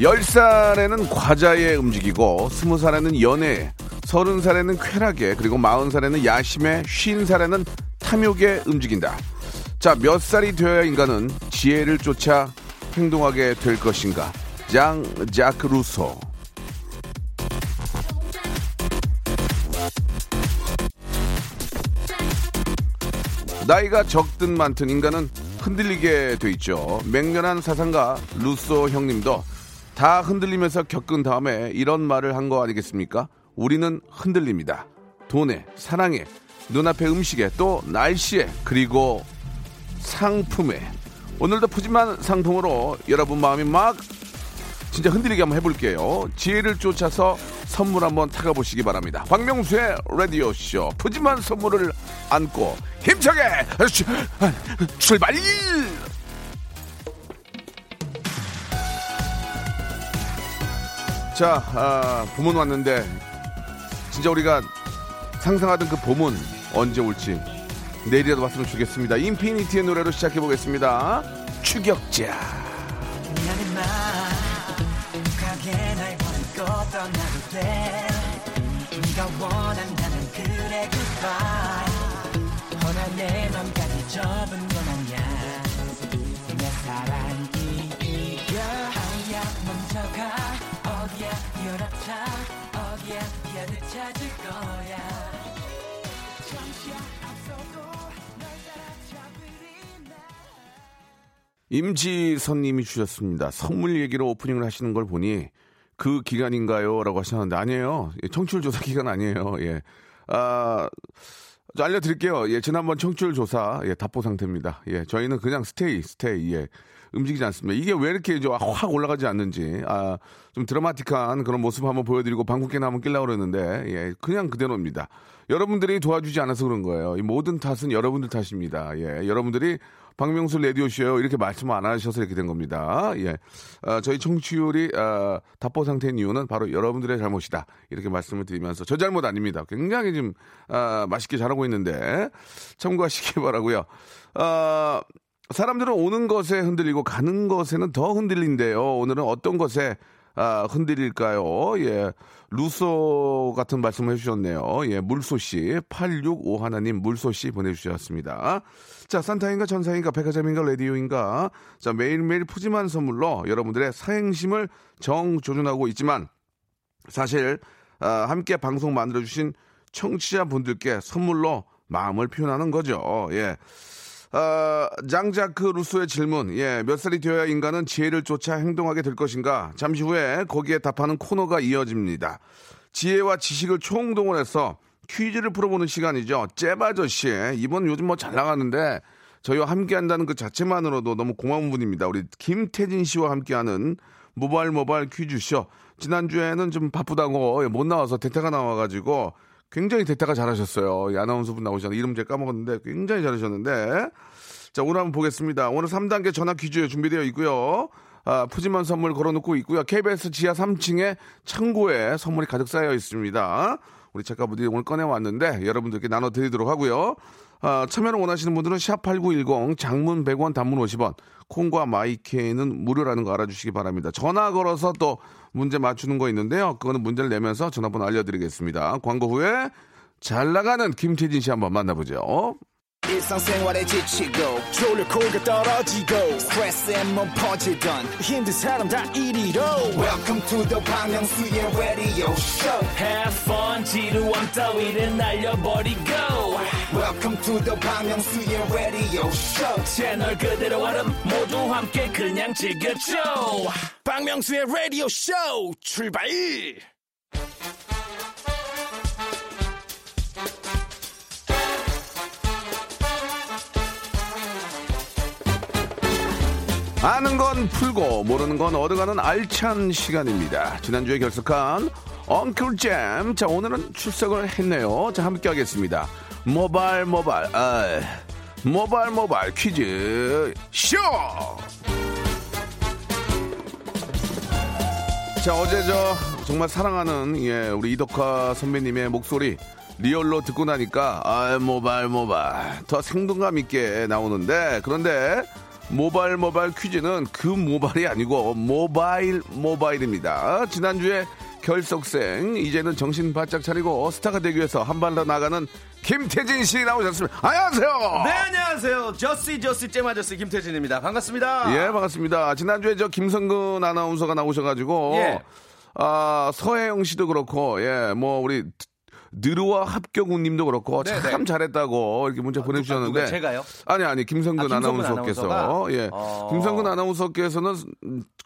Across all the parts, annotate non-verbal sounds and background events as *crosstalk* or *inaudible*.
열살에는 과자에 움직이고 스무 살에는 연애 서른 살에는 쾌락에 그리고 마흔 살에는 야심에 쉰 살에는 탐욕에 움직인다. 자 몇 살이 되어야 인간은 지혜를 쫓아 행동하게 될 것인가? 장 자크 루소. 나이가 적든 많든 인간은 흔들리게 돼 있죠. 맹렬한 사상가 루소 형님도 다 흔들리면서 겪은 다음에 이런 말을 한 거 아니겠습니까? 우리는 흔들립니다. 돈에, 사랑에, 눈앞의 음식에, 또 날씨에, 그리고 상품에. 오늘도 푸짐한 상품으로 여러분 마음이 막 진짜 흔들리게 한번 해볼게요. 지혜를 쫓아서 선물 한번 타가 보시기 바랍니다. 박명수의 라디오 쇼 푸짐한 선물을 안고 힘차게 출- 출발! 자, 아, 봄은 왔는데 진짜 우리가 상상하던 그 봄은 언제 올지 내일이라도 왔으면 좋겠습니다. 인피니티의 노래로 시작해 보겠습니다. 추격자. 나는 맘하게 날 찾을 거야 임지선님이 주셨습니다. 선물 얘기로 오프닝을 하시는 걸 보니 그 기간인가요? 라고 하셨는데 아니에요. 예, 청취율 조사 *laughs* 기간 아니에요. 예. 아, 저 알려드릴게요. 예, 지난번 청취율 조사, 예, 답보 상태입니다. 예, 저희는 그냥 스테이, 스테이, 예. 움직이지 않습니다. 이게 왜 이렇게 확 올라가지 않는지, 아, 좀 드라마틱한 그런 모습 한번 보여드리고 방국계나 한번 끼려고 그러는데, 예, 그냥 그대로입니다. 여러분들이 도와주지 않아서 그런 거예요. 이 모든 탓은 여러분들 탓입니다. 예, 여러분들이 박명수 라디오쇼 이렇게 말씀 안 하셔서 이렇게 된 겁니다. 예. 아, 저희 청취율이 아, 답보 상태인 이유는 바로 여러분들의 잘못이다. 이렇게 말씀을 드리면서 저 잘못 아닙니다. 굉장히 지금 아, 맛있게 잘하고 있는데 참고하시기 *laughs* 바라고요. 아, 사람들은 오는 것에 흔들리고 가는 것에는 더 흔들린대요. 오늘은 어떤 것에 아, 흔들릴까요? 예. 루소 같은 말씀을 해주셨네요. 예, 물소씨. 865 하나님 물소씨 보내주셨습니다. 자, 산타인가 전사인가 백화점인가 라디오인가. 자, 매일매일 푸짐한 선물로 여러분들의 사행심을 정조준하고 있지만 사실 아, 함께 방송 만들어주신 청취자분들께 선물로 마음을 표현하는 거죠. 예. 아, 장자크 루소의 질문, 예, 몇 살이 되어야 인간은 지혜를 쫓아 행동하게 될 것인가? 잠시 후에 거기에 답하는 코너가 이어집니다. 지혜와 지식을 총동원해서 퀴즈를 풀어보는 시간이죠. 잼아저씨, 이번 요즘 뭐 잘 나가는데 저희와 함께 한다는 그 자체만으로도 너무 고마운 분입니다. 우리 김태진 씨와 함께하는 모바일 모바일 퀴즈쇼. 지난주에는 좀 바쁘다고 못 나와서 대타가 나와가지고 굉장히 대타가 잘하셨어요. 이 아나운서분 나오셨는데 이름 제가 까먹었는데 굉장히 잘하셨는데 자 오늘 한번 보겠습니다. 오늘 3단계 전화 퀴즈 준비되어 있고요. 아, 푸짐한 선물 걸어놓고 있고요. KBS 지하 3층에 창고에 선물이 가득 쌓여 있습니다. 우리 작가분들이 오늘 꺼내왔는데 여러분들께 나눠드리도록 하고요. 아, 참여를 원하시는 분들은 샵8910 장문 100원 단문 50원 콩과 마이케이는 무료라는 거 알아주시기 바랍니다. 전화 걸어서 또 문제 맞추는 거 있는데요. 그거는 문제를 내면서 전화번호 알려드리겠습니다. 광고 후에 잘 나가는 김태진 씨 한번 만나보죠. 지치고, 떨어지고, 퍼지던, welcome to the Bang radio show Have fun 지루함 따위를 날려버리고 welcome to the Myung-soo's radio show 채널 그대로 얼음 모두 함께 그냥 즐겨줘 박명수의 라디오 쇼 출발! 아는 건 풀고 모르는 건 얻어가는 알찬 시간입니다. 지난주에 결석한 엉클잼. 자, 오늘은 출석을 했네요. 자, 함께 하겠습니다. 모발, 모발, 아, 모발, 모발 퀴즈 쇼! 자, 어제 저 정말 사랑하는 예, 우리 이덕화 선배님의 목소리 리얼로 듣고 나니까 아, 모발, 모발 더 생동감 있게 나오는데 그런데 모발 모발 퀴즈는 그 모발이 아니고 모바일 모바일입니다. 지난주에 결석생 이제는 정신 바짝 차리고 스타가 되기 위해서 한 발 더 나가는 김태진 씨 나오셨습니다. 안녕하세요. 네 안녕하세요 저씨 저씨 잼아저씨 김태진입니다 반갑습니다 예 반갑습니다. 지난주에 저 김성근 아나운서가 나오셔가지고 예. 아 서혜영 씨도 그렇고 예뭐 우리 느루와 합격우님도 그렇고 네, 참 네. 잘했다고 이렇게 문자 보내주셨는데 누가, 제가요? 아니 아니 김성근 아, 김성근 아나운서께서? 예 어. 김성근 아나운서께서는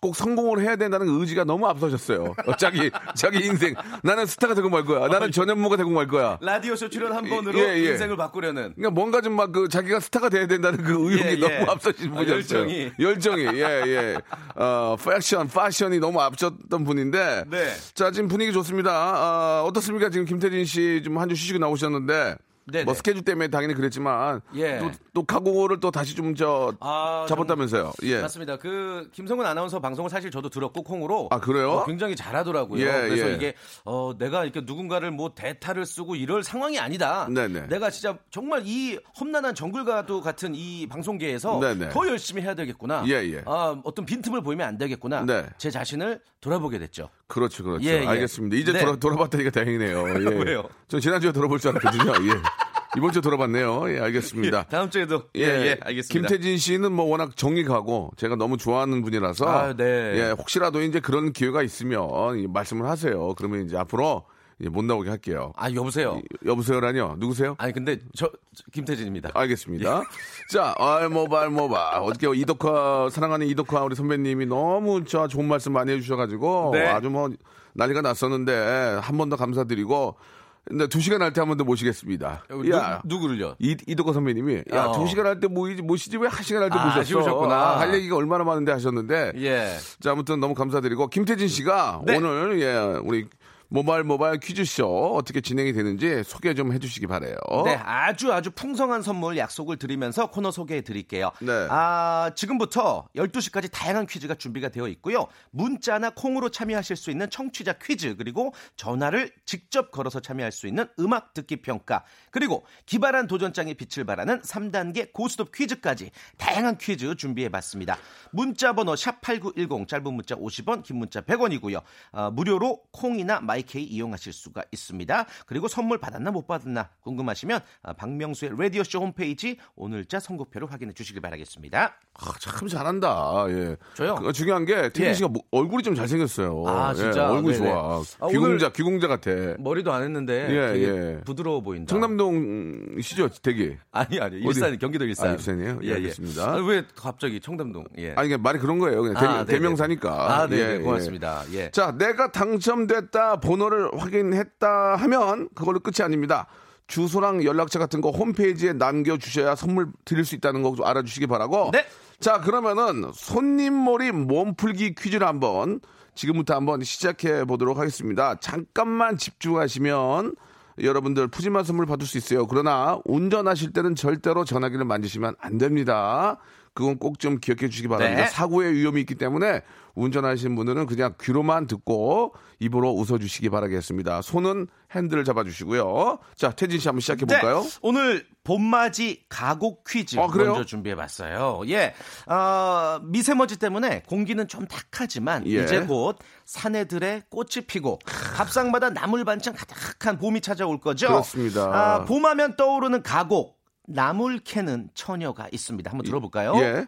꼭 성공을 해야 된다는 의지가 너무 앞서셨어요. 어, 자기 *laughs* 자기 인생 나는 스타가 되고 말 거야. 나는 전현무가 되고 말 거야. 라디오 쇼 출연 한 번으로 예, 예. 인생을 바꾸려는 그러니까 뭔가 좀 막 그 자기가 스타가 돼야 된다는 그 의욕이 예, 예. 너무 앞서신 아, 분이었어요. 열정이. 열정이 예 예. 어 패션 패션이 너무 앞섰던 분인데. 네. 자 지금 분위기 좋습니다. 아, 어떻습니까 지금 김태진 씨좀 한 주 쉬시고 나오셨는데. 네네. 뭐 스케줄 때문에 당연히 그랬지만 예. 또, 또 각오를 또 다시 좀저 아, 잡았다면서요. 예. 맞습니다. 그 김성근 아나운서 방송을 사실 저도 들었고 콩으로 아, 그래요? 어, 굉장히 잘하더라고요. 예, 그래서 예. 이게 어, 내가 이렇게 누군가를 뭐 대타를 쓰고 이럴 상황이 아니다. 네네. 내가 진짜 정말 이 험난한 정글가도 같은 이 방송계에서 네네. 더 열심히 해야 되겠구나. 예, 예. 아, 어떤 빈틈을 보이면 안 되겠구나. 네. 제 자신을 돌아보게 됐죠. 그렇죠, 그렇죠. 예, 예. 알겠습니다. 이제 네. 돌아, 돌아봤다니까 다행이네요. *laughs* 예. 왜요? 전 지난주에 돌아볼 줄 알았거든요. 예. *laughs* 이번 주에 돌아봤네요. 예, 알겠습니다. 다음 주에도 예, 예, 알겠습니다. 김태진 씨는 뭐 워낙 정이 가고 제가 너무 좋아하는 분이라서 아, 네. 예, 혹시라도 이제 그런 기회가 있으면 이 말씀을 하세요. 그러면 이제 앞으로 못 나오게 할게요. 아, 여보세요. 여보세요라뇨? 누구세요? 아니 근데 저, 저 김태진입니다. 알겠습니다. *laughs* 자, 아, 모발, 모발. 어떻게 이덕화, 사랑하는 이덕화 우리 선배님이 너무 저 좋은 말씀 많이 해주셔가지고 네. 아주 뭐 난리가 났었는데 한 번 더 감사드리고 근데 두 시간 할 때 한 번 더 모시겠습니다. 야, 누, 누구를요? 이, 이덕화 선배님이 야, 어. 두 시간 할 때 모이지, 모시지 왜 한 시간 할때 아, 모셨어? 아 쉬우셨구나. 아, 할 얘기가 얼마나 많은데 하셨는데. 예. 자, 아무튼 너무 감사드리고 김태진 씨가 네. 오늘 예, 우리 모바일 모바일 퀴즈쇼 어떻게 진행이 되는지 소개 좀 해주시기 바래요. 네, 아주 아주 풍성한 선물 약속을 드리면서 코너 소개해 드릴게요. 네. 아, 지금부터 12시까지 다양한 퀴즈가 준비가 되어 있고요. 문자나 콩으로 참여하실 수 있는 청취자 퀴즈, 그리고 전화를 직접 걸어서 참여할 수 있는 음악 듣기 평가, 그리고 기발한 도전장의 빛을 발하는 3단계 고스톱 퀴즈까지 다양한 퀴즈 준비해 봤습니다. 문자 번호 샵 8910 짧은 문자 50원, 긴 문자 100원이고요. 아, 무료로 콩이나 마이 케이 이용하실 수가 있습니다. 그리고 선물 받았나 못 받았나 궁금하시면 아, 박명수의 라디오쇼 홈페이지 오늘자 선곡표를 확인해 주시길 바라겠습니다. 아, 참 잘한다. 예. 저요? 그 중요한 게 태진 예. 씨가 뭐- 얼굴이 좀 잘생겼어요. 아, 진짜? 예, 얼굴 네네. 좋아. 아, 귀공자, 귀공자 같아. 머리도 안 했는데 예, 되게 예. 부드러워 보인다. 청담동 시죠, 되게. 아니 아니 일산 경기도 일산. 아, 일산이에요? 예, 알겠습니다. 아, 왜 갑자기 청담동? 예. 아니, 그냥 말이 그런 거예요. 그냥 아, 대. 명사니까 아, 네, 네, 고맙습니다. 예. 자, 내가 당첨됐다, 번호를 확인했다 하면 그걸로 끝이 아닙니다. 주소랑 연락처 같은 거 홈페이지에 남겨주셔야 선물 드릴 수 있다는 거좀 알아주시기 바라고. 네. 자, 그러면은 손님몰이 몸풀기 퀴즈를 한번 지금부터 한번 시작해 보도록 하겠습니다. 잠깐만 집중하시면 여러분들 푸짐한 선물 받을 수 있어요. 그러나 운전하실 때는 절대로 전화기를 만지시면 안 됩니다. 그건 꼭 좀 기억해 주시기 바랍니다. 네. 사고의 위험이 있기 때문에 운전하시는 분들은 그냥 귀로만 듣고 입으로 웃어 주시기 바라겠습니다. 손은 핸들을 잡아 주시고요. 자, 태진 씨 한번 시작해 볼까요? 네, 오늘 봄맞이 가곡 퀴즈 아? 먼저 준비해 봤어요. 예, 어, 미세먼지 때문에 공기는 좀 탁하지만 예. 이제 곧 사내들의 꽃이 피고 밥상마다 나물 반찬 가득한 봄이 찾아올 거죠. 그렇습니다. 아, 봄하면 떠오르는 가곡 나물 캐는 처녀가 있습니다. 한번 들어볼까요? 예.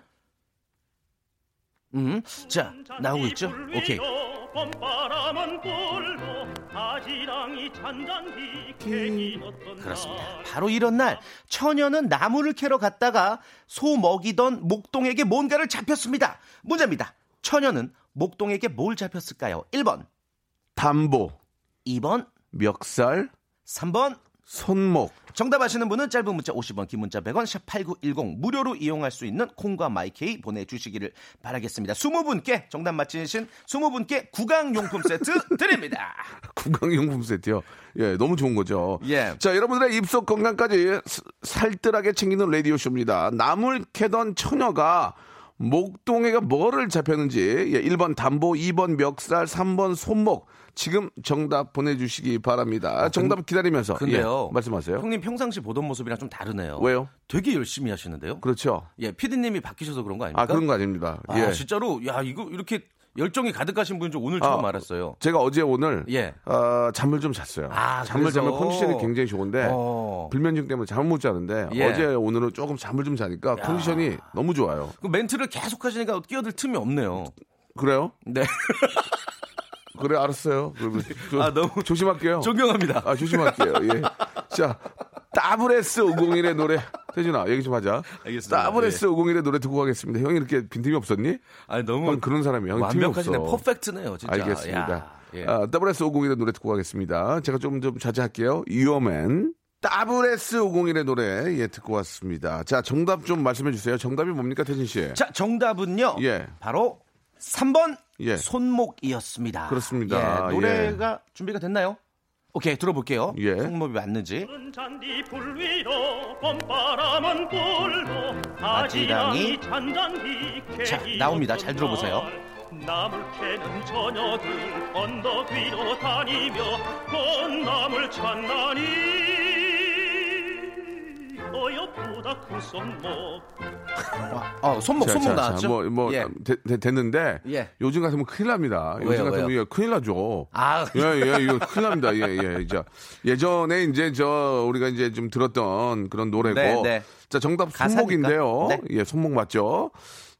음, 자 나오고 있죠. 오케이. 그렇습니다. 날. 바로 이런 날 처녀는 나무를 캐러 갔다가 소 먹이던 목동에게 뭔가를 잡혔습니다. 문제입니다. 처녀는 목동에게 뭘 잡혔을까요? 1번, 담보, 2번, 멱살, 3번, 손목. 정답 아시는 분은 짧은 문자 50원, 긴 문자 100원, 샵 8910 무료로 이용할 수 있는 콩과 마이케이 보내주시기를 바라겠습니다. 20분께 정답 맞히신 20분께 구강용품 세트 *laughs* 드립니다. 구강용품 세트요. 예, 너무 좋은 거죠. 예. 자, 여러분들의 입속 건강까지 스- 살뜰하게 챙기는 라디오쇼입니다. 나물 캐던 처녀가 목동에가 뭐를 잡혔는지 예, 1번 담보, 2번 멱살, 3번 손목. 지금 정답 보내주시기 바랍니다. 정답 기다리면서. 아, 근데요. 예, 말씀하세요. 형님 평상시 보던 모습이랑 좀 다르네요. 왜요? 되게 열심히 하시는데요. 그렇죠. 예, 피디님이 바뀌셔서 그런 거 아닙니까? 아, 그런 거 아닙니다. 아, 예. 진짜로 야 이거 이렇게 열정이 가득하신 분인 줄 오늘 처음 아, 알았어요. 제가 어제 오늘 예. 어, 잠을 좀 잤어요. 아, 잠을 그래서? 자면 컨디션이 굉장히 좋은데 어. 불면증 때문에 잠을 못 자는데 예. 어제 오늘은 조금 잠을 좀 자니까 컨디션이 너무 좋아요. 그 멘트를 계속 하시니까 끼어들 틈이 없네요. 그래요? 네. *laughs* 그래 알았어요. 그러면 조, 아, 너무 조심할게요. 존경합니다. 아 조심할게요. 예. 자 WS 501의 노래 태준아 얘기 좀 하자. 알겠습니다. WS 501의 노래 듣고 가겠습니다. 형이 이렇게 빈틈이 없었니? 아니 너무 형 그런 사람이야. 완벽하시네. 퍼펙트네요, 진짜. 알겠습니다. 야, 예. 아, WS501의 노래 듣고 가겠습니다. 제가 좀, 좀 자제할게요. 유어맨. WS501의 노래, 예, 듣고 왔습니다. 자, 정답 좀 말씀해 주세요. 정답이 뭡니까, 태진 씨? 자, 정답은요. 예. 바로 3번 예. 손목이었습니다. 그렇습니다. 예, 노래가 준비가 됐나요? 오케이, 들어볼게요. 예. 손목이 맞는지. 아지랑이 자, 나옵니다. 잘 들어보세요. 나물 캐는 처녀들 언덕 위로 다니며 꽃나물 찾나니 어여쁘다 그 손목 어, 손목, 자, 손목 자, 자, 나왔죠? 뭐, 뭐, 예. 되- 되- 됐는데. 예. 요즘 같으면 큰일 납니다. 왜요, 요즘 같으면 왜요? 예, 큰일 나죠. 아, 예, 예, 이거 큰일 납니다. 예, 예. 자, 예전에 이제 저, 우리가 이제 좀 들었던 그런 노래고. 네, 네. 자, 정답. 손목인데요. 네. 예, 손목 맞죠?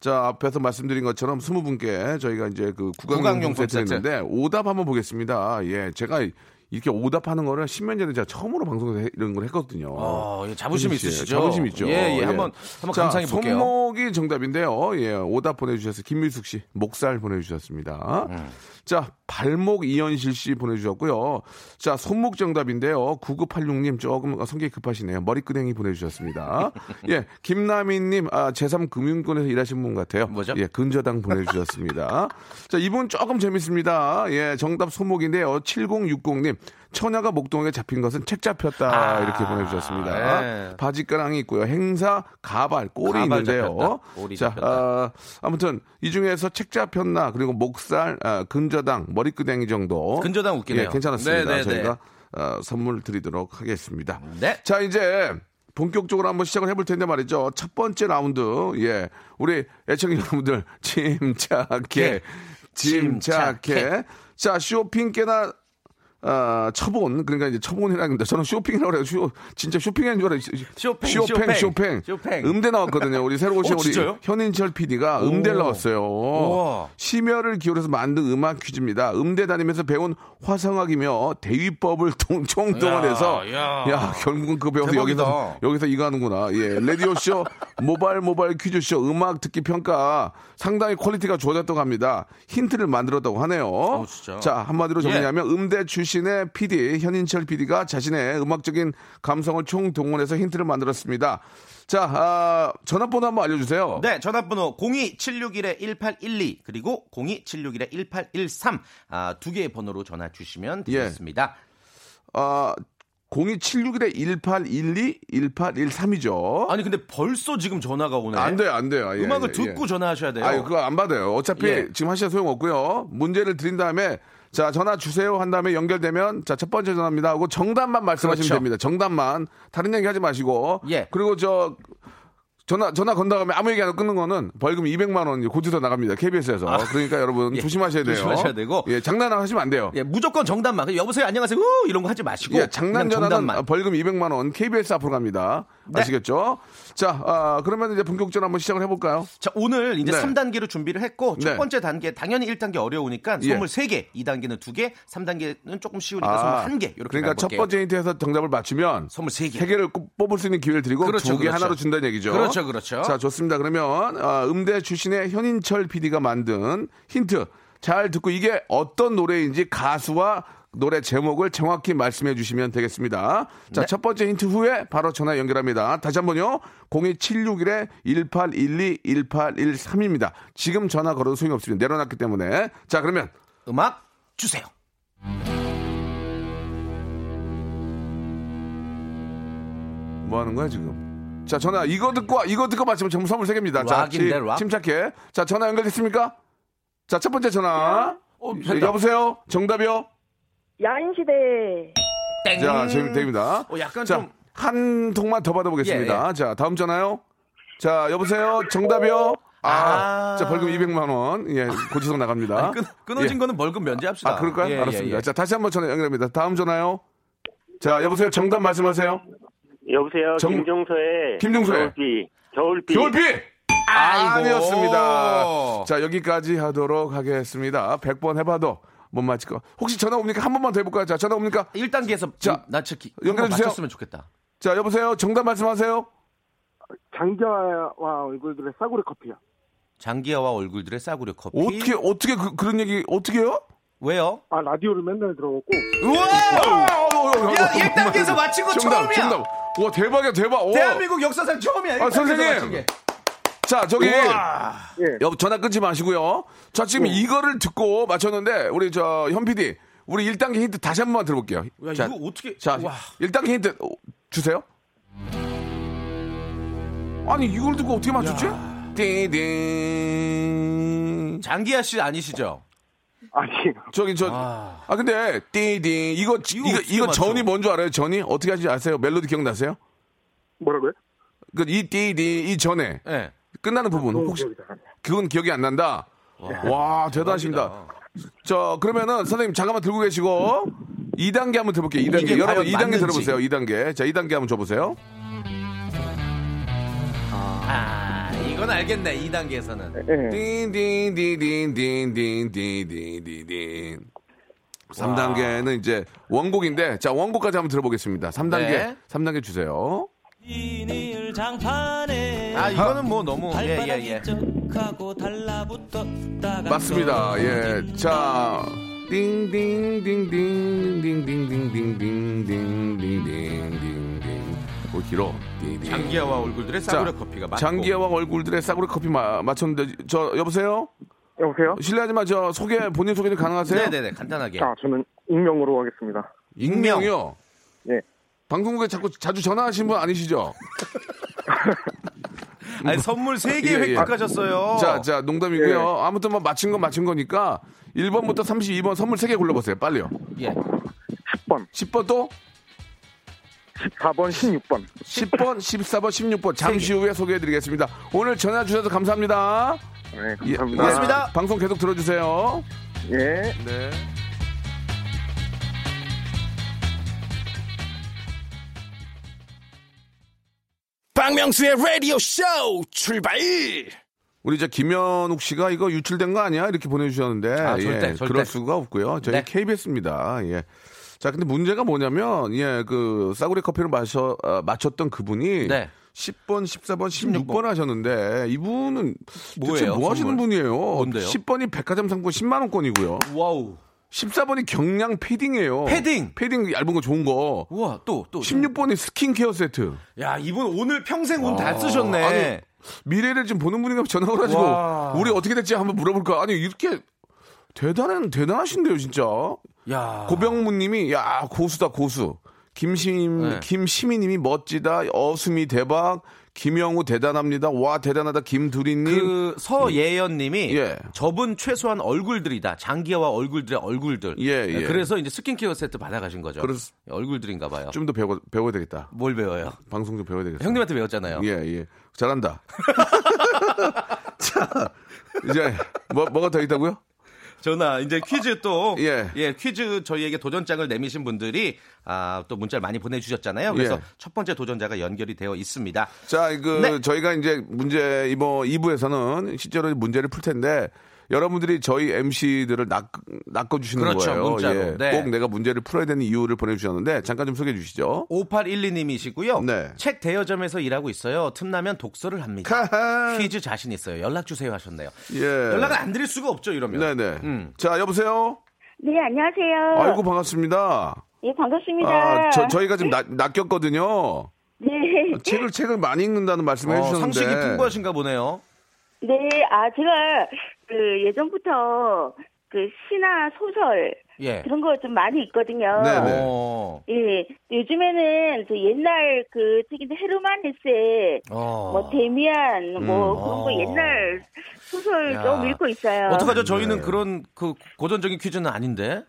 자, 앞에서 말씀드린 것처럼 스무 분께 저희가 이제 그 세트 세트. 했는데 오답 한번 보겠습니다. 예, 제가 이렇게 오답하는 거를 10년 전에 제가 처음으로 방송에서 해- 이런 걸 했거든요. 어, 예, 자부심 있으시죠? 자부심 있죠. 예, 예. 한번, 한번 자, 감상해 볼게요. 손목이 정답인데요. 예, 오답 보내주셔서 김밀숙 씨, 목살 보내주셨습니다. 음. 자, 발목 이현실 씨 보내주셨고요. 자, 손목 정답인데요. 9986님 조금 성격이 급하시네요. 머리끄댕이 보내주셨습니다. *laughs* 예, 김나미님, 아, 제3금융권에서 일하신 분 같아요. 뭐죠? 예, 근저당 보내주셨습니다. *laughs* 자, 이분 조금 재밌습니다. 예, 정답 손목인데요. 7060님, 처녀가 목동에 잡힌 것은 책 잡혔다. 아, 이렇게 보내주셨습니다. 예. 바지가랑이 있고요. 행사, 가발, 꼴이 가발 있는데요. 잡혔다. 자, 잡혔다. 아, 아무튼 이 중에서 책 잡혔나 그리고 목살, 아, 근저당, 머리끄댕이 정도. 근저당 웃기네요. 예, 괜찮았습니다. 네, 네, 저희가 어, 선물 드리도록 하겠습니다. 네. 자, 이제 본격적으로 한번 시작을 해볼 텐데 말이죠. 첫 번째 라운드, 예, 우리 애청자 여러분들 *laughs* 침착해, 침착해. 침착해. 자, 쇼핑 깨나 아, 처본 그러니까 이제 처본이라는 데 저는 쇼핑이라고 해요. 쇼, 진짜 쇼핑인 줄 알아요. 쇼팽, 쇼팽, 쇼팽. 쇼팽. 음대 나왔거든요. 우리 새로 오신 어, 우리 진짜요? 현인철 PD가 음대를 나왔어요. 우와. 심혈을 기울여서 만든 음악 퀴즈입니다. 음대 다니면서 배운 화성학이며 대위법을 *laughs* 통, 총동원해서 야, 야, 야. 결국은 그 배워서 대박이다. 여기서 여기서 이거 하는구나. 예, 라디오 쇼, *laughs* 모바일 모바일 퀴즈 쇼 음악 듣기 평가 상당히 quality가 좋아졌다고 합니다. 힌트를 만들었다고 하네요. 진짜? 자, 한마디로 정리하면 음대 출신 의 PD 현인철 PD가 자신의 음악적인 감성을 총동원해서 힌트를 만들었습니다. 자, 아, 전화번호 한번 알려주세요. 네, 전화번호 02761-1812 그리고 02761-1813 아, 두 개의 번호로 전화 주시면 예. 되겠습니다. 아, 0276-1812, 1813이죠. 아니 근데 벌써 지금 전화가 오네. 안 돼요, 안 돼요. 예, 음악을 예, 듣고 예. 전화하셔야 돼요. 아유, 그거 안 받아요. 어차피 예. 지금 하셔도 소용없고요. 문제를 드린 다음에 자, 전화 주세요 한 다음에 연결되면 자, 첫 번째 전화입니다 하고 정답만 말씀하시면 그렇죠. 됩니다. 정답만. 다른 얘기 하지 마시고. 예. 그리고 저 전화 전화 건 다음에 아무 얘기 안 하고 끊는 거는 벌금 200만 원 고지서 나갑니다. KBS에서. 그러니까 여러분 예. 조심하셔야 돼요. 조심하셔야 되고. 예, 장난 하시면 안 돼요. 예, 무조건 정답만. 여보세요, 안녕하세요. 우, 이런 거 하지 마시고. 예, 장난 전화는. 벌금 200만 원 KBS 앞으로 갑니다. 네. 아시겠죠? 자, 아, 그러면 이제 본격적으로 한번 시작을 해볼까요? 자, 오늘 이제 네. 3단계로 준비를 했고, 첫 네. 번째 단계, 당연히 1단계 어려우니까 예. 선물 3개, 2단계는 2개, 3단계는 조금 쉬우니까 선물 1개. 이렇게 그러니까 첫. 번째 힌트에서 정답을 맞추면 선물 3개. 세 개를 꼭 뽑을 수 있는 기회를 드리고 그렇죠, 두개 그렇죠. 하나로 준다는 얘기죠. 그렇죠, 그렇죠. 자, 좋습니다. 그러면 아, 음대 출신의 현인철 PD가 만든 힌트 잘 듣고 이게 어떤 노래인지 가수와 노래 제목을 정확히 말씀해 주시면 되겠습니다. 자, 네. 첫 번째 힌트 후에 바로 전화 연결합니다. 다시 한 번요. 02761-1812-1813입니다. 지금 전화 걸어도 소용이 없습니다. 내려놨기 때문에. 자, 그러면 음악 주세요. 뭐 하는 거야, 지금? 자, 전화 이거 듣고 이거 듣고 맞히면 정부 선물 3개입니다. 자, 락? 침착해. 자, 전화 연결됐습니까? 자, 첫 번째 전화. 어, 예, 여보세요? 정답이요? 야인시대 땡. 자, 재밌습니다. 어, 약간 자, 좀 한 통만 더 받아보겠습니다. 예, 예. 자, 다음 전화요. 자, 여보세요? 정답이요? 아, 아. 자, 벌금 200만 원. 예, 고지서 나갑니다. 아니, 끊, 끊어진 예. 거는 벌금 면제합시다. 아, 그럴까요? 예, 예, 알았습니다. 예. 자, 다시 한번 전화 연결합니다. 다음 전화요. 자, 여보세요? 정답 말씀하세요. 여보세요. 정- 김종서의 김종서의 겨울비. 겨울비. 겨울비! 아이고. 아니었습니다. 자, 여기까지 하도록 하겠습니다. 100번 해봐도 못 맞힐 거. 혹시 전화 옵니까? 한 번만 더 해볼까요? 자, 전화 옵니까? 1단계에서 자, 나 특히 연결해 주세요. 맞췄으면 좋겠다. 자, 여보세요? 정답 말씀하세요. 장기와 얼굴들의 싸구려 커피요. 장기하와 얼굴들의 싸구려 커피. 어떻게, 어떻게 그, 그런 얘기, 어떻게 해요? 왜요? 아 라디오를 맨날 들어오고 우와! 야, 1단계에서 맞힌 거 정답, 처음이야. 정답. 와, 대박이야, 대박. 오. 대한민국 역사상 처음이야. 아, 1단계에서 선생님. 자, 저기. 예. 여보, 전화 끊지 마시고요. 자, 지금 이거를 듣고 맞췄는데, 우리 저, 현 PD, 우리 1단계 힌트 다시 한 번만 들어볼게요. 야, 자, 이거 어떻게 자, 와. 1단계 힌트 어, 주세요. 아니, 이걸 듣고 어떻게 맞췄지? 띠딩. 장기하 씨 아니시죠? 아니에요. 저기, 저, 아. 아, 근데, 띠딩. 이거, 이거, 이거, 맞춰? 전이 뭔지 알아요? 전이? 어떻게 하는지 아세요? 멜로디 기억나세요? 뭐라고요? 그, 이 띠딩, 이 전에. 예. 끝나는 부분. 혹시. 그건 기억이 안 난다? 와, 대단하십니다. 저, 그러면은, 선생님, 잠깐만 들고 계시고, 2단계 한번 들어볼게요. 2단계. 이게 여러분, 과연 2단계 맞는지. 들어보세요. 2단계. 자, 2단계 한번 줘보세요. 아, 이건 알겠네. 2단계에서는. 예. 띵띵띵띵띵띵띵띵띵띵. 3단계는 이제 원곡인데, 자, 원곡까지 한번 들어보겠습니다. 3단계. 네. 3단계 주세요. 비닐 장판에 아, 이거는 뭐 너무 예, 예, 예. 맞습니다. 예. 자, 띵띵띵띵띵띵띵띵띵띵띵띵띵띵띵. 오, 길어. 장기하와 얼굴들의 싸구려 커피가 맞고. 장기하와 얼굴들의 싸구려 커피 마, 맞췄는데, 저, 여보세요? 여보세요? 실례하지만 저 소개, 본인 소개 좀 가능하세요? 네네네, 간단하게. 자, 저는 익명으로 하겠습니다. 익명이요? 예. 방송국에 자꾸 자주 전화하신 분 아니시죠? 아니, 선물 3개 예, 예. 획득하셨어요. 자, 자, 농담이고요. 아무튼 뭐 맞힌 건 맞힌 거니까 1번부터 32번 선물 3개 골라보세요. 빨리요. 예. 10번, 10번 또? 14번, 16번. 10번, 14번, 16번 잠시 후에 소개해드리겠습니다. 오늘 전화 주셔서 감사합니다. 네, 예, 감사합니다. 고맙습니다. 방송 계속 들어주세요. 예. 네. 박명수의 라디오 쇼 출발! 우리 저 김현욱 씨가 이거 유출된 거 아니야? 이렇게 보내주셨는데 아, 절대, 예, 절대. 그럴 수가 없고요. 저희 네. KBS입니다. 예. 자, 근데 문제가 뭐냐면 예, 그 싸구려 커피를 마셔 어, 맞췄던 그분이 네. 10번, 14번, 16번 하셨는데 이분은 대체 뭐예요, 뭐 하시는 선물? 분이에요? 뭔데요? 10번이 백화점 상품 10만 원권이고요. Wow. 14번이 경량 패딩이에요. 패딩? 패딩 얇은 거 좋은 거. 우와, 또, 또. 16번이 스킨케어 세트. 야, 이분 오늘 평생 운 다 쓰셨네. 아니, 미래를 좀 보는 분인가 전화를 가지고 와. 우리 어떻게 됐지 한번 물어볼까? 아니 이렇게 대단한 대단하신데요 진짜. 야. 고병무 님이 야 고수다 고수. 김심 네. 김시미님이 멋지다. 어수미 대박. 김영우 대단합니다. 와 대단하다. 김두리님. 그 서예연 님이 예. 저분 최소한 얼굴들이다. 장기하와 얼굴들의 얼굴들. 네, 예, 예. 그래서 이제 스킨케어 세트 받아가신 거죠. 그래서- 얼굴들인가 봐요. 좀 더 배워 배워야 되겠다. 뭘 배워요? 방송 좀 배워야 되겠다. 형님한테 배웠잖아요. 예, 예. 잘한다. *laughs* 자, 이제 뭐 뭐가 더 있다고요? 전화 이제 퀴즈 또 예. 퀴즈 저희에게 도전장을 내미신 분들이 아, 또 문자를 많이 보내주셨잖아요. 그래서 예. 첫 번째 도전자가 연결이 되어 있습니다. 자, 그 네. 저희가 이제 문제 이번 2부에서는 실제로 문제를 풀 텐데 여러분들이 저희 MC들을 낚, 낚아주시는 그렇죠, 거예요. 문자로. 예. 네. 꼭 내가 문제를 풀어야 되는 이유를 보내주셨는데 잠깐 좀 소개해 주시죠. 5812님이시고요. 네. 책 대여점에서 일하고 있어요. 틈나면 독서를 합니다. 카하. 퀴즈 자신 있어요. 연락 주세요 하셨네요. 예. 연락을 안 드릴 수가 없죠 이러면. 네네. 음. 자, 여보세요? 네, 안녕하세요. 아이고 반갑습니다. 예, 반갑습니다. 아, 저, 저희가 지금 낚, 낚였거든요. 네. 책을 책을 많이 읽는다는 말씀을 어, 해주셨는데 상식이 풍부하신가 보네요. 네, 아, 제가 그 예전부터 그 시나 소설 예. 그런 거 좀 많이 있거든요. 네네. 어. 예, 요즘에는 저 옛날 그 책인데 헤르만 헤세, 어. 뭐 데미안, 뭐 음. 그런 거 어. 옛날 소설 야. 좀 읽고 있어요. 어떡하죠? 저희는 네. 그런 그 고전적인 퀴즈는 아닌데.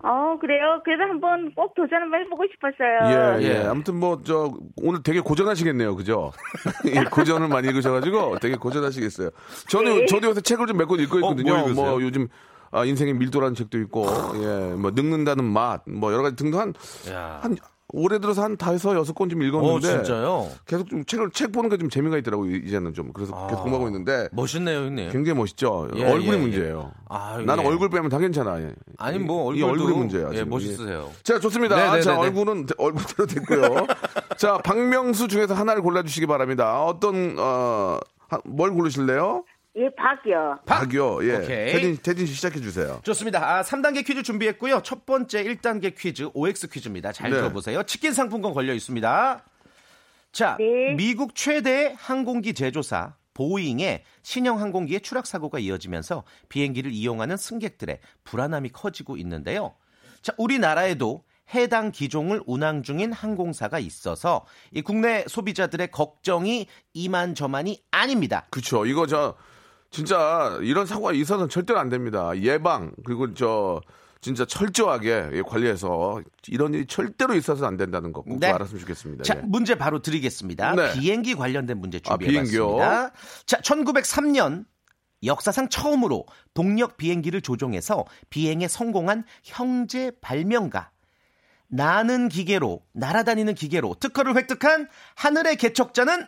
어, 그래요? 그래도 한번 꼭 도전 한번 해보고 싶었어요. 예, 예. 예. 아무튼 뭐, 저, 오늘 되게 고전하시겠네요. 그죠? *laughs* 예, 고전을 많이 읽으셔가지고 되게 고전하시겠어요. 저는, 네. 저도 요새 책을 좀 몇 권 읽고 어, 있거든요. 뭐 읽으세요? 뭐, 요즘, 아, 인생의 밀도라는 책도 있고, *laughs* 예, 뭐, 늙는다는 맛, 뭐, 여러 가지 등등 한, 야. 한, 올해 들어서 한 다섯, 여섯 권좀 어, 읽었는데. 진짜요? 계속 좀 책을, 책 보는 게 좀 재미가 있더라고요. 이제는 좀. 그래서 아. 계속 공부하고 있는데. 멋있네요, 형님. 굉장히 멋있죠. 예, 얼굴이 예, 예. 문제예요. 아, 나는 예. 얼굴 빼면 다 괜찮아. 예. 아니 뭐이 얼굴도 얼굴이 문제야. 예, 지금. 멋있으세요. 자, 좋습니다. 네네네네. 자, 얼굴은 *laughs* 얼굴대로 됐고요. 자, 박명수 중에서 하나를 골라주시기 바랍니다. 어떤 어, 하- 뭘 고르실래요? 예, 박이요. 박요. 예. 오케이. 태진, 태진 씨 시작해 주세요. 좋습니다. 아, 3단계 퀴즈 준비했고요. 첫 번째 1단계 퀴즈 OX 퀴즈입니다. 잘 네. 들어보세요. 치킨 상품권 걸려 있습니다. 자, 네. 미국 최대 항공기 제조사 보잉의 신형 항공기의 추락 사고가 이어지면서 비행기를 이용하는 승객들의 불안함이 커지고 있는데요. 자, 우리나라에도 해당 기종을 운항 중인 항공사가 있어서 이 국내 소비자들의 걱정이 이만저만이 아닙니다. 그쵸. 이거 저, 진짜 이런 사고가 있어서는 절대로 안 됩니다. 예방, 그리고 저, 진짜 철저하게 예, 관리해서 이런 일이 절대로 있어서는 안 된다는 거꼭 네. 알았으면 좋겠습니다. 자, 예. 문제 바로 드리겠습니다. 네. 비행기 관련된 문제 아, 준비해봤습니다. 자, 1903년 역사상 처음으로 동력 비행기를 조종해서 비행에 성공한 형제 발명가. 나는 기계로, 날아다니는 기계로 특허를 획득한 하늘의 개척자는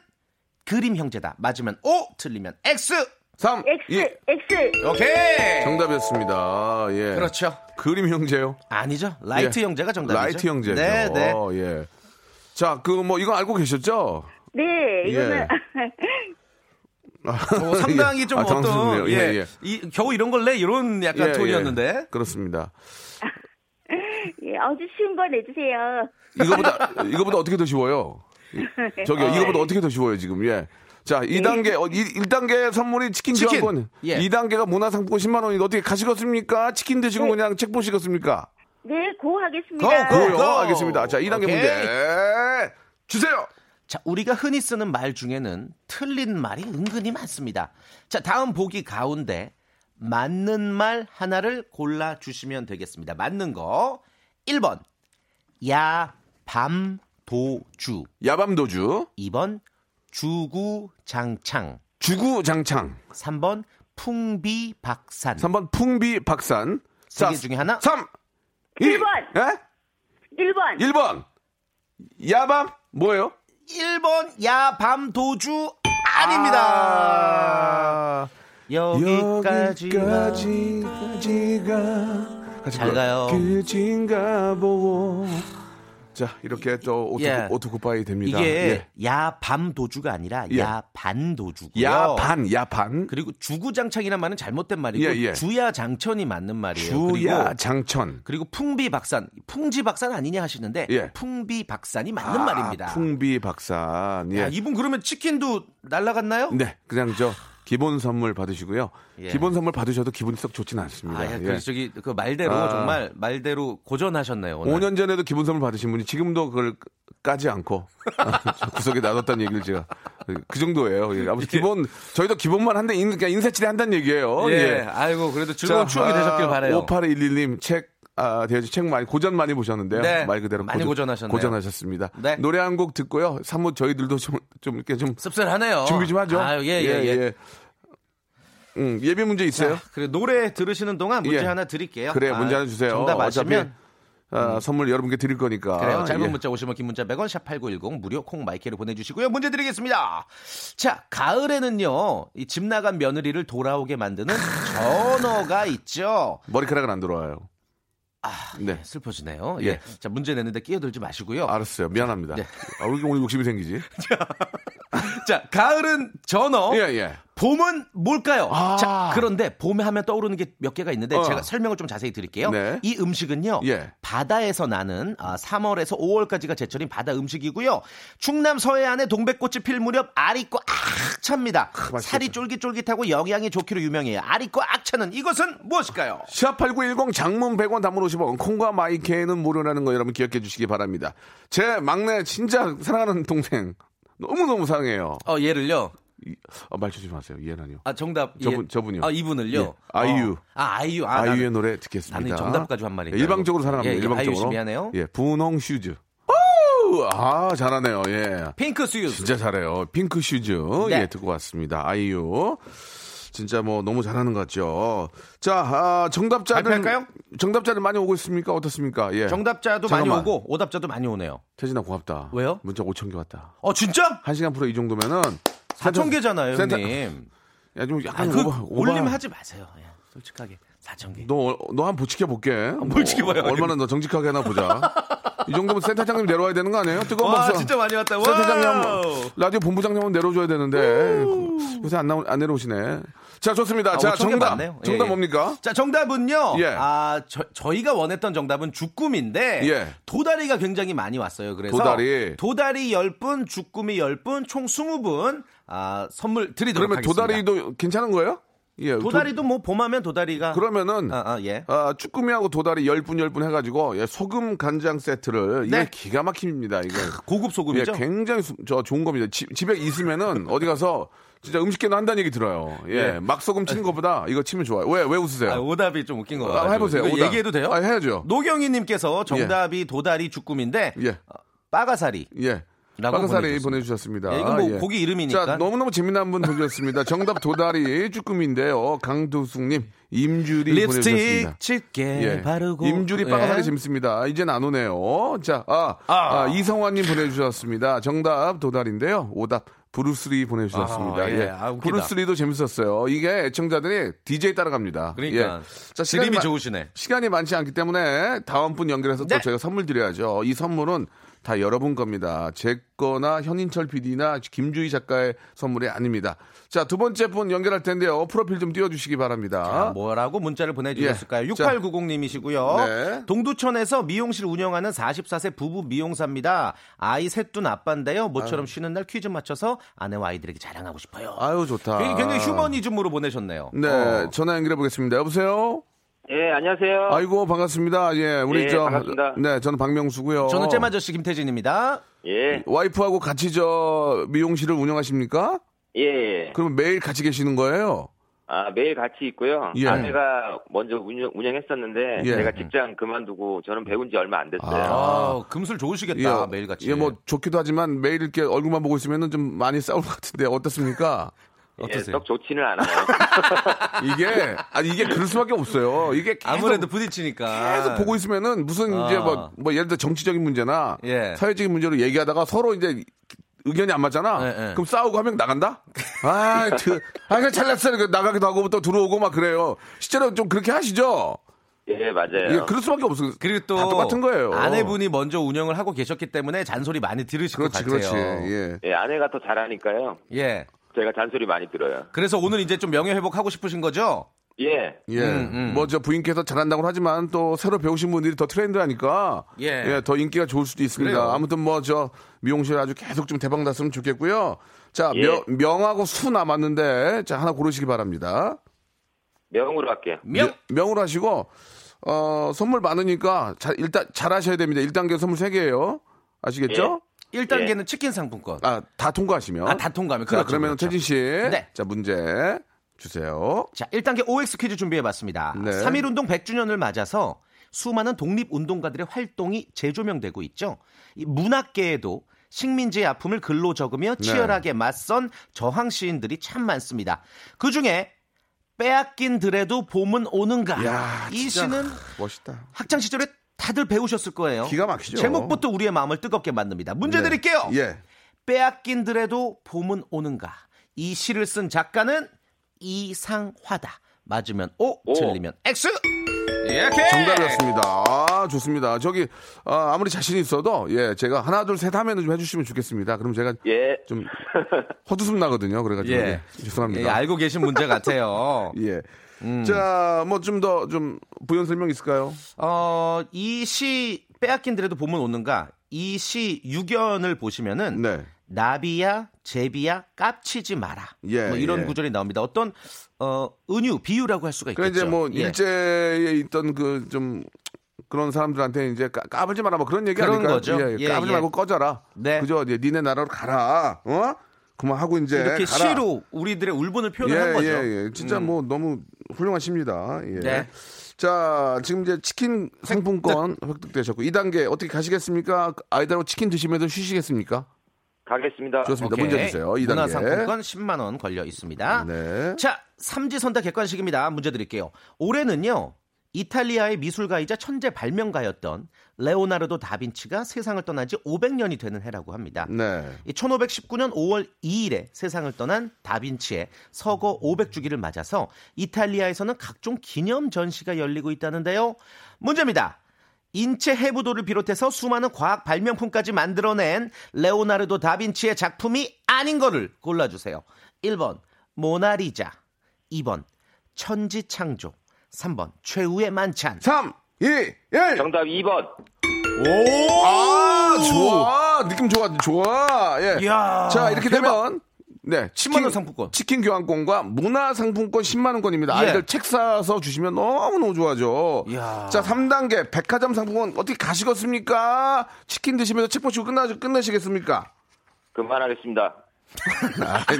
그림 형제다. 맞으면 O, 틀리면 X. 3, X, 2, X. 오케이. 정답이었습니다. 예. 그렇죠. 그림 형제요? 아니죠. 라이트 예. 형제가 정답이죠. 라이트 형제죠. 네, 네. 어, 예. 자, 그 뭐 이거 알고 계셨죠? 네, 이거는 예. *laughs* 어, 상당히 좀 아, 어떤 당황스럽네요. 예, 예, 예. 이, 겨우 이런 걸래 이런 약간 예, 톤이었는데 예. 그렇습니다. *laughs* 예, 아주 쉬운 거 내주세요. 이거보다 *laughs* 이거보다 어떻게 더 쉬워요? 저기요, 아. 이거보다 어떻게 더 쉬워요, 지금? 예. 자, 2단계, 어, 1단계 선물이 치킨, 치킨. 교환권. 예. 2단계가 문화상품권 10만 원인데 어떻게 가시겠습니까? 치킨 드시고 네. 그냥 책 보시겠습니까? 네, 고 하겠습니다. 고, 고. 고요. 알겠습니다. 자, 2단계 오케이. 문제 주세요. 자, 우리가 흔히 쓰는 말 중에는 틀린 말이 은근히 많습니다. 자, 다음 보기 가운데 맞는 말 하나를 골라 주시면 되겠습니다. 맞는 거. 1번. 야, 밤, 도, 주. 야밤도주, 2번. 주구장창. 주구장창. 3번. 풍비박산. 3번 풍비박산. 세개 중에 하나? 3, 2, 1번. 예? 1번. 1번. 야밤? 뭐예요? 1번. 야, 밤, 도주. 아닙니다. 아, 여기까지가. 여기까지가 같이 잘. 가요. 끝인가 보고. 자, 이렇게 또 auto, 예. auto goodbye 됩니다. 이게 야밤 도주가 아니라 예. 야반 도주고요. 예. 야반, 야반. 그리고 주구장창이란 말은 잘못된 말이고 예, 예. 주야장천이 맞는 말이에요. 주야 그리고 장천. 그리고 풍비박산, 풍지박산 아니냐 하시는데 예. 풍비박산이 맞는 말입니다. 풍비박산. 예. 야, 이분 그러면 치킨도 날라갔나요? 네, 그냥 저 기본 선물 받으시고요. 예. 기본 선물 받으셔도 기분이 썩 좋지는 않습니다. 아, 예, 예. 그 저기 그 말대로 아. 정말 말대로 고전하셨네요. 오늘. 5년 전에도 기본 선물 받으신 분이 지금도 그걸 까지 않고 저 *laughs* 구석에 놔뒀다는 얘기를 제가 그 정도예요. 예. 아무튼 기본 저희도 기본만 한데 인, 그냥 인사치레 한다는 얘기예요. 예. 아이고 그래도 즐거운 추억이 되셨길 바래요. 5811님 책 아, 대여주 책 많이 고전 많이 보셨는데요. 네, 말 그대로 많이 고전하셨네요. 고전하셨습니다. 네. 노래 한 곡 듣고요. 사뭇 저희들도 좀, 좀 이렇게 좀 씁쓸하네요. 준비 좀 하죠. 아, 예, 예, 예. 음, 예비 문제 있어요? 자, 그래 노래 들으시는 동안 문제 예. 하나 드릴게요. 그래 아, 문제 하나 주세요. 정답 어차피 맞으면 아, 선물 여러분께 드릴 거니까. 그래요. 짧은 예. 문자 오시면 긴 문자 100원 샵 8910 무료 콩 마이크로 보내 주시고요. 문제 드리겠습니다. 자 가을에는요 이 집 나간 며느리를 돌아오게 만드는 *laughs* 전어가 있죠. 머리카락은 안 들어와요. 아, 네. 슬퍼지네요. 예. 예. 자 문제 내는데 끼어들지 마시고요. 알았어요. 미안합니다. 네. 아, 왜 이렇게 오늘 욕심이 생기지? *laughs* *laughs* 자, 가을은 전어. 예, 예. 봄은 뭘까요? 아. 자, 그런데 봄에 하면 떠오르는 게 몇 개가 있는데 어. 제가 설명을 좀 자세히 드릴게요. 네. 이 음식은요. 예. 바다에서 나는 아, 3월에서 5월까지가 제철인 바다 음식이고요. 충남 서해안에 동백꽃이 필 무렵 알이 꽉 찹니다. 살이 쫄깃쫄깃하고 영양이 좋기로 유명해요. 알이 꽉 차는 이것은 무엇일까요? 샵8910 장문 100원 단문 50원 콩과 마이케이는 무료라는 거 여러분 기억해 주시기 바랍니다. 제 막내 진짜 사랑하는 동생 너무너무 사랑해요. 어, 얘를요. 이- 어, 말주지 마세요. 이해나요. 아, 정답. 저분- 예. 저분이요. 아, 이분을요. 예. 아이유. 어. 아, 아이유. 아, 아이유의 나는- 노래 듣겠습니다. 나는 정답 가지고 한. 예, 일방적으로 사랑합니다. 예, 예, 일방적으로. 아이유 씨 미안해요. 예, 분홍 shoes. 오! 아, 잘하네요. 예. Pink shoes. 진짜 잘해요. Pink shoes. 네. 예, 듣고 왔습니다. 아이유. 진짜 뭐 너무 잘하는 것 같죠. 자, 아, 정답자들 발표할까요? 정답자들 많이 오고 있습니까? 어떻습니까? 예. 정답자도 잠깐만. 많이 오고 오답자도 많이 오네요. 태진아 고맙다. 왜요? 문자 5천 개 왔다. 어, 진짜? 한 시간 프로 이 정도면은 4천 개잖아요, 센터- 형님. 야, 좀 약간 아, 그 오바, 오바. 올림 하지 마세요. 예, 솔직하게 4천 개. 너, 너 한 번 지켜 볼게. 뭘 지켜봐요? 얼마나 너 정직하게 하나 보자. 이 정도면 센터장님 내려와야 되는 거 아니에요? 뜨거운 와, 박수. 진짜 많이 왔다. 와. 센터장님 라디오 본부장님은 내려줘야 되는데 요새 안 나오 안 내려오시네. 자 좋습니다. 아, 자 5천 개 정답. 예, 정답 예. 뭡니까? 자, 정답은요. 예. 아, 저, 저희가 원했던 정답은 주꾸미인데 예. 도다리가 굉장히 많이 왔어요. 그래서 도다리. 도다리 10분, 주꾸미 10분, 총 20분 아, 선물 드리도록 그러면 하겠습니다. 도다리도 괜찮은 거예요? 예. 도다리도 뭐 봄하면 도다리가 도, 그러면은 아, 아, 예. 아, 쭈꾸미하고 도다리 10분 10분 해 가지고 예, 소금 간장 세트를 이게 네. 기가 막힙니다. 이게 고급 예, 소금이죠? 굉장히 수- 저 좋은 겁니다. 집, 집에 있으면은 어디 가서 진짜 음식계는 한다는 얘기 들어요. 예, 예. 막 소금 치는 것보다 이거 치면 좋아요. 왜 왜 웃으세요? 아, 오답이 좀 웃긴 거 아, 같아요. 해보세요. 이거 오답. 얘기해도 돼요? 아, 해야죠. 노경희님께서 정답이 도다리 주꾸미인데 예. 어, 빠가사리. 예. 라고 빠가사리 보내주셨습니다. 보내주셨습니다. 예, 이건 뭐 고기 이름이니까. 자, 너무너무 재미난 분 보내주셨습니다. 정답 도다리 쭈꾸미인데요. 강두숙님, 임주리 보내주셨습니다. 립스틱 짙게 바르고 임주리 빠가사리 예. 재밌습니다. 이제는 안 오네요. 자, 아, 아. 아, 이성환님 보내주셨습니다. 정답 도다리인데요. 오답 브루스리 보내주셨습니다. 아, 예, 예. 아. 브루스리도 재밌었어요. 이게 애청자들이 DJ 따라갑니다. 그러니까 예. 자, 시간이 좋으시네. 시간이 많지 않기 때문에 다음 분 연결해서 또 네. 저희가 선물 드려야죠. 이 선물은 다 여러분 겁니다. 제 거나 현인철 PD나 김주희 작가의 선물이 아닙니다. 자, 두 번째 분 연결할 텐데요. 프로필 좀 띄워주시기 바랍니다. 자, 뭐라고 문자를 보내주셨을까요? 아? 예. 6890님이시고요. 네. 동두천에서 미용실 운영하는 44세 부부 미용사입니다. 아이 셋둔 아빠인데요. 모처럼 쉬는 날 퀴즈 맞춰서 아내와 아이들에게 자랑하고 싶어요. 아유, 좋다. 굉장히, 굉장히 휴머니즘으로 보내셨네요. 네, 어. 전화 연결해 보겠습니다. 여보세요? 예, 안녕하세요. 아이고, 반갑습니다. 예, 우리 예, 저. 반갑습니다. 네, 저는 박명수고요. 저는 잼아저씨 김태진입니다. 예, 와이프하고 같이 저 미용실을 운영하십니까? 예. 그러면 매일 같이 계시는 거예요? 아, 매일 같이 있고요. 예. 아내가 먼저 운영, 운영했었는데, 예. 제가 직장 그만두고 저는 배운 지 얼마 안 됐어요. 아, 금술 좋으시겠다. 매일 같이. 예, 뭐 좋기도 하지만 매일 이렇게 얼굴만 보고 있으면 좀 많이 싸울 것 같은데 어떻습니까? *laughs* 예, 어떠세요? 썩 좋지는 않아요. *laughs* 이게 아니 이게 그럴 수밖에 없어요. 이게 계속, 아무래도 부딪히니까. 계속 보고 있으면은 무슨 아. 이제 뭐, 뭐 예를 들어 정치적인 문제나 예. 사회적인 문제로 얘기하다가 서로 이제 의견이 안 맞잖아. 예, 예. 그럼 싸우고 하면 나간다? 아, 그, 아, 그냥 잘났어. 나가기도 하고 또 들어오고 막 그래요. 실제로 좀 그렇게 하시죠? 예, 맞아요. 예, 그럴 수밖에 없어요. 그리고 또다 똑같은 거예요. 아내분이 먼저 운영을 하고 계셨기 때문에 잔소리 많이 들으실 그렇지, 것 같아요. 그렇지. 예. 예, 아내가 더 잘하니까요. 예. 제가 잔소리 많이 들어요. 그래서 오늘 이제 좀 명예 회복하고 싶으신 거죠? 예. 예. 음, 뭐저 부인께서 잘한다고 하지만 또 새로 배우신 분들이 더 트렌드하니까 예. 더 인기가 좋을 수도 있습니다. 그래요. 아무튼 뭐 저 미용실 아주 계속 좀 대박 났으면 좋겠고요. 자, 예. 명, 명하고 수 남았는데 자, 하나 고르시기 바랍니다. 명으로 할게요. 명. 명 으로 하시고 어, 선물 많으니까 자, 일단 잘 하셔야 됩니다. 1단계 선물 3개예요. 아시겠죠? 1단계는 치킨 상품권. 아, 다 통과하시면. 아, 다 통과하면. 자, 그렇죠, 그러면 그렇죠. 태진 씨. 네. 자, 문제 주세요. 자, 1단계 OX 퀴즈 준비해 봤습니다. 네. 3.1 운동 100주년을 맞아서 수많은 독립 운동가들의 활동이 재조명되고 있죠. 이 문학계에도 식민지의 아픔을 글로 적으며 네. 치열하게 맞선 저항 시인들이 참 많습니다. 그 중에 빼앗긴 들에도 봄은 오는가. 야, 이 시는 멋있다. 학창 시절에 다들 배우셨을 거예요. 기가 막히죠. 제목부터 우리의 마음을 뜨겁게 만듭니다. 문제 네. 드릴게요. 예. 빼앗긴 들에도 봄은 오는가. 이 시를 쓴 작가는 이상화다. 맞으면 O, 오. 틀리면 X. 예, 정답이었습니다. 아, 좋습니다. 저기, 아, 아무리 자신 있어도, 예, 제가 하나, 둘, 셋 하면 좀 해주시면 좋겠습니다. 그럼 제가 예. 좀 *laughs* 헛웃음 나거든요. 그래가지고. 예. 예, 죄송합니다. 예, 알고 계신 문제 같아요. *laughs* 예. 자, 뭐 좀더좀 부연 설명 있을까요? 어, 이 시 빼앗긴들에도 보면 오는가 이 시 유견을 보시면은 네. 나비야 제비야 깝치지 마라. 예, 뭐 이런 예. 구절이 나옵니다. 어떤 어 은유 비유라고 할 수가 있겠죠. 그러니까 이제 뭐 예. 일제에 있던 그 좀 그런 사람들한테 이제 까, 까불지 마라 뭐 그런 얘기 그런 아닐까요? 거죠. 예, 예, 까불지 예. 말고 꺼져라. 네. 그죠? 이제 니네 나라로 가라. 어? 그만하고 이제 이렇게 가라. 시로 우리들의 울분을 예, 표현을 한 거죠. 예, 예. 진짜 뭐 너무 훌륭하십니다. 예. 네. 자, 지금 이제 치킨 상품권 획득 되셨고 2단계 어떻게 가시겠습니까? 아이들하고 치킨 드시면서 쉬시겠습니까? 가겠습니다. 좋습니다. 오케이. 문제 주세요. 2단계. 문화상품권 10만 원 걸려 있습니다. 네. 자, 삼지선다 객관식입니다. 문제 드릴게요. 올해는요. 이탈리아의 미술가이자 천재 발명가였던 레오나르도 다빈치가 세상을 떠난 지 500년이 되는 해라고 합니다. 네. 이 1519년 5월 2일에 세상을 떠난 다빈치의 서거 500주기를 맞아서 이탈리아에서는 각종 기념 전시가 열리고 있다는데요. 문제입니다. 인체 해부도를 비롯해서 수많은 과학 발명품까지 만들어낸 레오나르도 다빈치의 작품이 아닌 거를 골라주세요. 1번 모나리자 2번 천지창조 3번 최후의 만찬 3 2 1 정답 2번. 아, 좋아. 느낌 좋아. 좋아. 예. 이야, 자, 이렇게 대박. 되면 네, 10만 원 상품권. 치킨 교환권과 문화 상품권 10만 원권입니다. 예. 아이들 책 사서 주시면 너무너무 좋아져. 이야. 자, 3단계 백화점 상품권 어떻게 가시겠습니까? 치킨 드시면서 책 보시고 끝나 끝내시겠습니까? 그만하겠습니다. *laughs* 아이,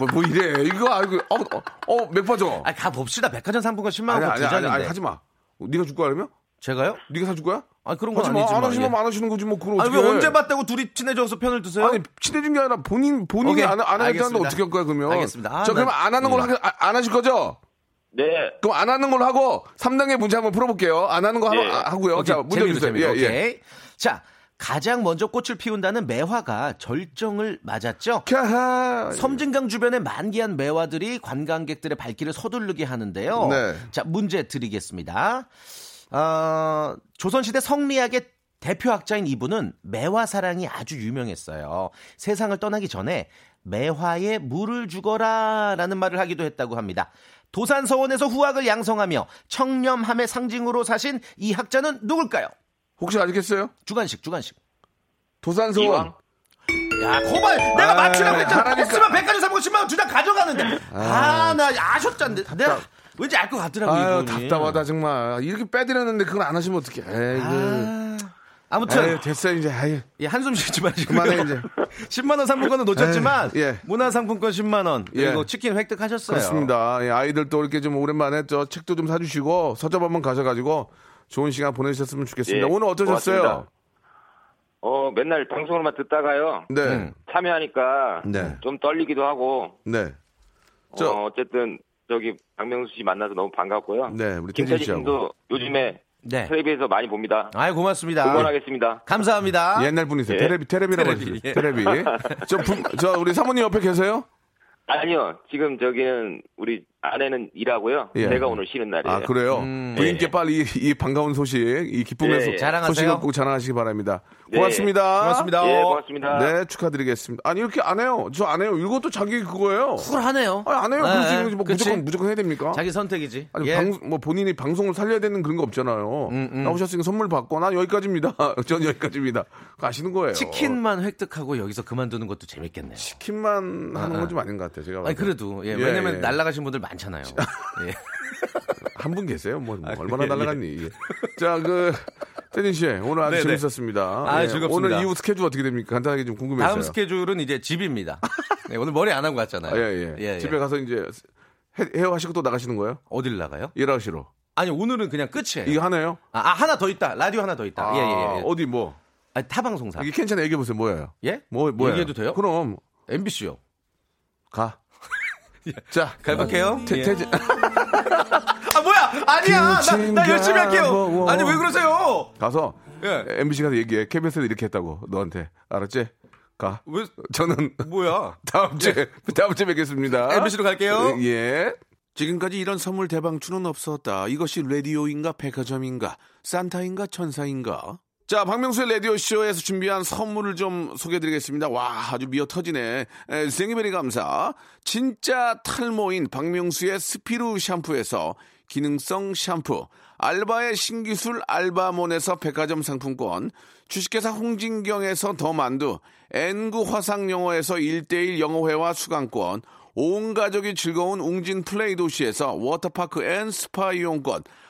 뭐, 뭐 이래. 이거 알고 어, 어, 어, 맥 빠져. 아, 가봅시다. 백화점 상품권 10만 아니, 원 아니, 두 아니, 하지 마. 네가 줄 거야, 그러면? 제가요? 네가 사줄 거야? 아, 그런 건 하지 마. 아니지만. 안 하시면 예. 안 하시는 거지, 뭐, 그걸 아니, 왜 언제 봤다고 둘이 친해져서 편을 드세요? 아니 친해진 게 아니라 본인 본인이 오케이, 안, 안 하겠다는데. 어떻게 할 거야 그러면? 알겠습니다. 아, 저 그러면 나- 안 하는 걸로 예. 하, 아, 안 하실 거죠? 네. 그럼 안 하는 걸로 하고 3단계 문제 한번 풀어볼게요. 안 하는 거 예. 하, 고요 오케이, 자 문제 주세요. 예, 예. 자, 가장 먼저 꽃을 피운다는 매화가 절정을 맞았죠. 캬하. 섬진강 주변의 만기한 매화들이 관광객들의 발길을 서두르게 하는데요. 네. 자, 문제 드리겠습니다. 어, 조선시대 성리학의 대표학자인 이분은 매화 사랑이 아주 유명했어요. 세상을 떠나기 전에 매화에 물을 주거라 라는 말을 하기도 했다고 합니다. 도산서원에서 후학을 양성하며 청렴함의 상징으로 사신 이 학자는 누굴까요? 혹시 아시겠어요? 주간식, 주간식. 도산서원. 이왕. 야, 거봐. 내가 아, 맞추라고 했잖아. 했으면 백화점 사고 10만 원 두 장 가져가는데. 아, 나 아셨잖데. 내가 왠지 알 것 같더라고, 이분이. 답답하다 정말. 이렇게 빼드렸는데 그걸 안 하시면 어떡해. 에이, 아, 아무튼 에이, 됐어 이제. 에이. 예, 한숨 쉬지 마시고 그만해, 이제. *laughs* 10만 원 상품권은 놓쳤지만 에이, 예. 문화상품권 10만 원 그리고 예. 치킨 획득하셨어요. 그렇습니다. 예, 아이들 또 이렇게 좀 오랜만에 저 책도 좀 사주시고 서점 한번 가셔가지고 좋은 시간 보내셨으면 좋겠습니다. 예, 오늘 어떠셨어요? 고맙습니다. 어, 맨날 방송을만 듣다가요. 네. 음. 참여하니까 네. 좀 떨리기도 하고. 네. 저- 어, 어쨌든 저기 박명수 씨 만나서 너무 반갑고요. 네, 우리 김태진. 씨도 요즘에 네. 텔레비에서 많이 봅니다. 아이 고맙습니다. 응원하겠습니다. 감사합니다. 옛날 분이세요. 예. 테레비, 테레비라고 테레비. 예. 테레비. 저, 분, 저, 우리 사모님 옆에 계세요? 아니요, 지금 저기는 우리 아내는 일하고요. 예. 제가 오늘 쉬는 날이에요. 아, 그래요? 음. 부인께 예. 빨리 이, 이 반가운 소식, 이 기쁨의 예, 소, 예. 자랑하세요. 소식을 꼭 자랑하시기 바랍니다. 네. 고맙습니다. 고맙습니다. 예, 고맙습니다. 네, 축하드리겠습니다. 아니, 이렇게 안 해요. 저 안 해요. 이것도 자기 그거예요. 쿨하네요. 아니, 안 해요. 네, 그러지. 뭐 그치? 무조건, 무조건 해야 됩니까? 자기 선택이지. 아니, 예. 방, 뭐 본인이 방송을 살려야 되는 그런 거 없잖아요. 음, 음. 나오셨으니까 선물 받고, 난 여기까지입니다. *laughs* 전 여기까지입니다. 가시는 거예요. 치킨만 획득하고 여기서 그만두는 것도 재밌겠네요. 치킨만 하는 아, 건좀 아닌 것 같아요. 제가. 아니. 그래도 예, 예, 왜냐면 예. 날라가신 분들 많 잖아요. 예. *laughs* 한분 계세요? 뭐, 뭐 아, 얼마나 예, 날라갔니? 예. 자, 그, 태진 씨, 오늘 아주 네네. 재밌었습니다. 아, 예, 즐겁습니다. 오늘 이후 스케줄 어떻게 됩니까? 간단하게 좀 궁금해서요. 다음 스케줄은 이제 집입니다. 네, 오늘 머리 안 하고 갔잖아요. 아, 예, 예. 집에 가서 이제 해, 헤어 하시고 또 나가시는 거예요? 어딜 나가요? 일하시러. 아니 오늘은 그냥 끝이에요. 이게 하나요? 아, 아, 하나 더 있다. 라디오 하나 더 있다. 아, 예, 예, 예. 어디 뭐? 아니, 타방송사. 이게 괜찮아 얘기해 보세요. 뭐예요? 예? 뭐, 뭐예요? 얘기해도 돼요? 그럼, MBC요. 가. 자, 갈게요. 태, 예. 태진. *laughs* 아 뭐야? 아니야. 나, 나 열심히 할게요. 아니 왜 그러세요? 가서, 예. MBC 가서 얘기해. KBS에서 이렇게 했다고, 너한테. 알았지? 가. 왜 저는 뭐야? *laughs* 다음 주에, *laughs* 다음 주에 뵙겠습니다. MBC로 갈게요. 예. 지금까지 이런 선물 대방출은 없었다. 이것이 라디오인가 백화점인가 산타인가 천사인가? 자, 박명수의 라디오쇼에서 준비한 선물을 좀 소개해드리겠습니다. 와, 아주 미어 터지네. 에, 생이베리 감사. 진짜 탈모인 박명수의 스피루 샴푸에서 기능성 샴푸. 알바의 신기술 알바몬에서 백화점 상품권. 주식회사 홍진경에서 더 만두. 엔구 화상영어에서 1대1 영어회화 수강권. 온 가족이 즐거운 웅진 플레이 도시에서 워터파크 and 스파 이용권.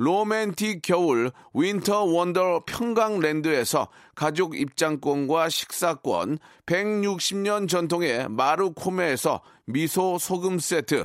로맨틱 겨울 winter wonder 평강랜드에서 가족 입장권과 식사권, 160년 전통의 마루코메에서 미소 소금 세트,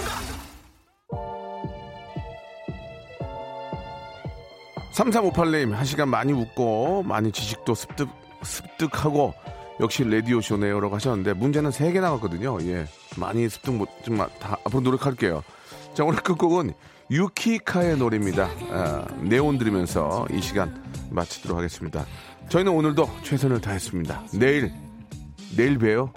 3358님, 한 시간 많이 웃고, 많이 지식도 습득, 습득하고, 역시 라디오쇼네요. 라고 하셨는데, 문제는 3개 나갔거든요. 예. 많이 습득 못, 정말 다, 앞으로 노력할게요. 자, 오늘 끝곡은 유키카의 노래입니다. 아, 네온 들으면서 이 시간 마치도록 하겠습니다. 저희는 오늘도 최선을 다했습니다. 내일, 내일 봬요.